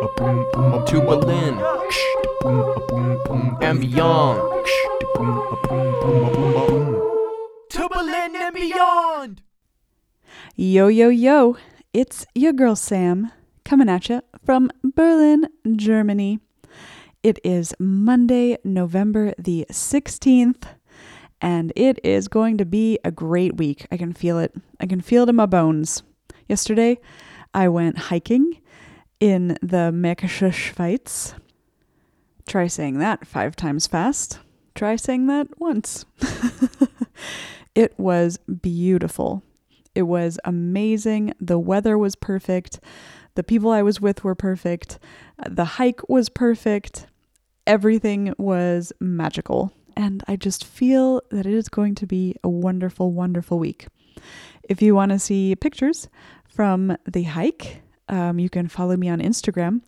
to Berlin and beyond. To Berlin and beyond. Yo, yo, yo, it's your girl Sam coming at you from Berlin, Germany. It is Monday, November the 16th, and it is going to be a great week. I can feel it. I can feel it in my bones. Yesterday, I went hiking in the Märkische Schweiz. Try saying that five times fast. Try saying that once. it was beautiful. It was amazing. The weather was perfect. The people I was with were perfect. The hike was perfect. Everything was magical. And I just feel that it is going to be a wonderful, wonderful week. If you want to see pictures from the hike, um, you can follow me on Instagram.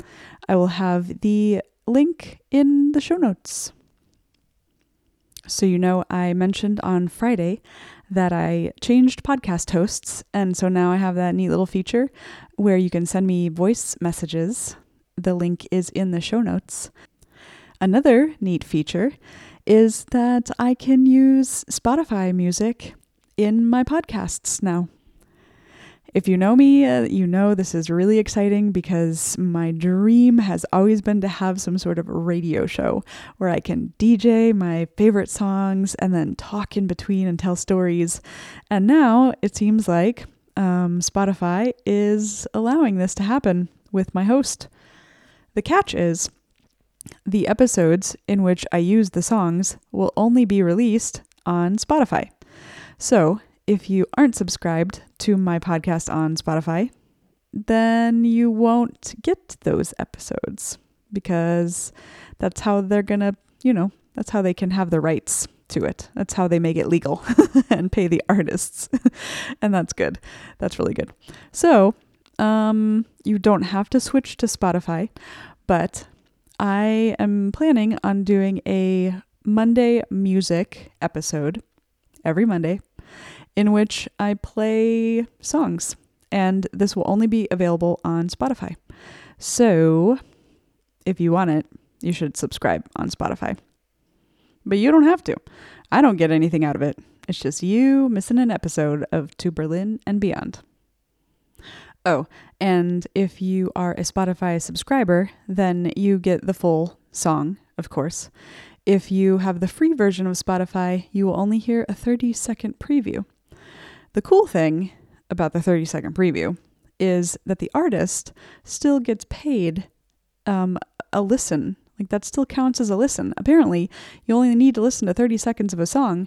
I will have the link in the show notes. So, you know, I mentioned on Friday that I changed podcast hosts. And so now I have that neat little feature where you can send me voice messages. The link is in the show notes. Another neat feature is that I can use Spotify music in my podcasts now. If you know me, uh, you know this is really exciting because my dream has always been to have some sort of radio show where I can DJ my favorite songs and then talk in between and tell stories. And now it seems like um, Spotify is allowing this to happen with my host. The catch is the episodes in which I use the songs will only be released on Spotify. So if you aren't subscribed to my podcast on Spotify, then you won't get those episodes because that's how they're going to, you know, that's how they can have the rights to it. That's how they make it legal and pay the artists. and that's good. That's really good. So, um, you don't have to switch to Spotify, but I am planning on doing a Monday music episode every Monday in which I play songs, and this will only be available on Spotify. So, if you want it, you should subscribe on Spotify. But you don't have to. I don't get anything out of it. It's just you missing an episode of To Berlin and Beyond. Oh, and if you are a Spotify subscriber, then you get the full song, of course. If you have the free version of Spotify, you will only hear a 30 second preview. The cool thing about the 30 second preview is that the artist still gets paid um, a listen. Like that still counts as a listen. Apparently, you only need to listen to 30 seconds of a song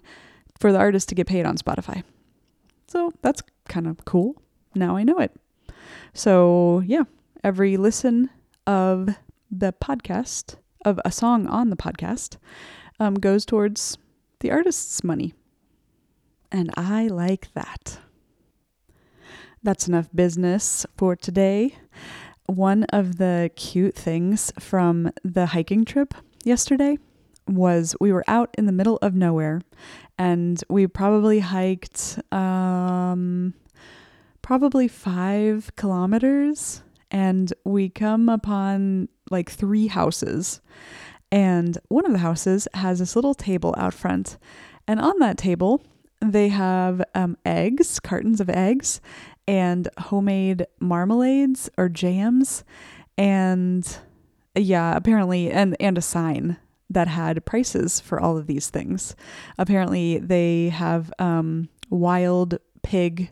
for the artist to get paid on Spotify. So that's kind of cool. Now I know it. So, yeah, every listen of the podcast, of a song on the podcast, um, goes towards the artist's money and I like that. That's enough business for today. One of the cute things from the hiking trip yesterday was we were out in the middle of nowhere and we probably hiked um, probably five kilometers and we come upon like three houses and one of the houses has this little table out front and on that table they have um, eggs, cartons of eggs, and homemade marmalades or jams, and yeah, apparently, and and a sign that had prices for all of these things. Apparently, they have um, wild pig,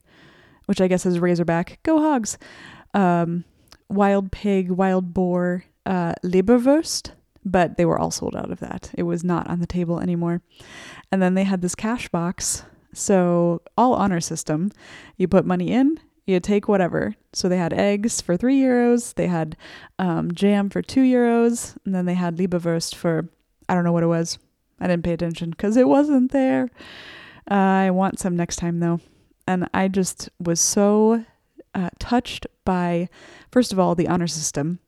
which I guess is Razorback. Go Hogs! Um, wild pig, wild boar, uh, Leberwurst, but they were all sold out of that. It was not on the table anymore. And then they had this cash box so, all honor system, you put money in, you take whatever. So, they had eggs for three euros, they had um, jam for two euros, and then they had Leberwurst for, I don't know what it was. I didn't pay attention because it wasn't there. Uh, I want some next time though. And I just was so uh, touched by, first of all, the honor system.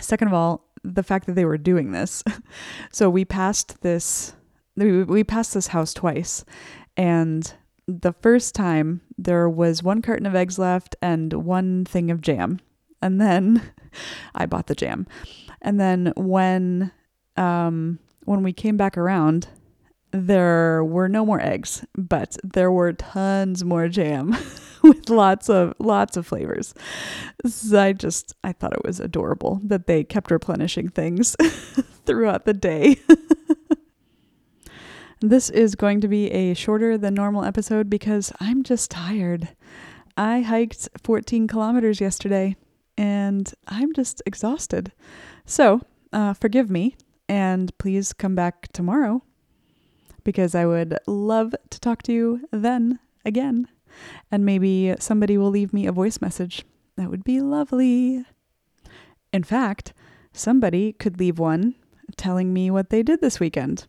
Second of all, the fact that they were doing this. so we passed this, we, we passed this house twice, and the first time there was one carton of eggs left and one thing of jam. And then I bought the jam. And then when um when we came back around, there were no more eggs, but there were tons more jam with lots of lots of flavors. So I just I thought it was adorable that they kept replenishing things throughout the day. This is going to be a shorter than normal episode because I'm just tired. I hiked 14 kilometers yesterday and I'm just exhausted. So, uh, forgive me and please come back tomorrow because I would love to talk to you then again. And maybe somebody will leave me a voice message. That would be lovely. In fact, somebody could leave one telling me what they did this weekend.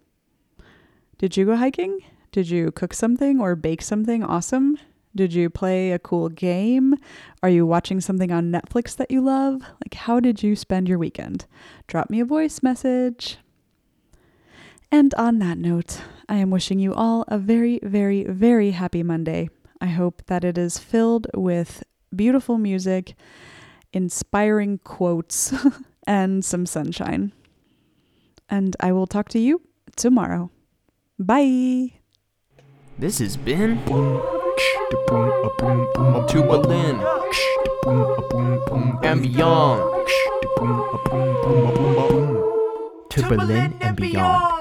Did you go hiking? Did you cook something or bake something awesome? Did you play a cool game? Are you watching something on Netflix that you love? Like, how did you spend your weekend? Drop me a voice message. And on that note, I am wishing you all a very, very, very happy Monday. I hope that it is filled with beautiful music, inspiring quotes, and some sunshine. And I will talk to you tomorrow. Bye. This has been to Berlin and beyond. To Berlin and beyond.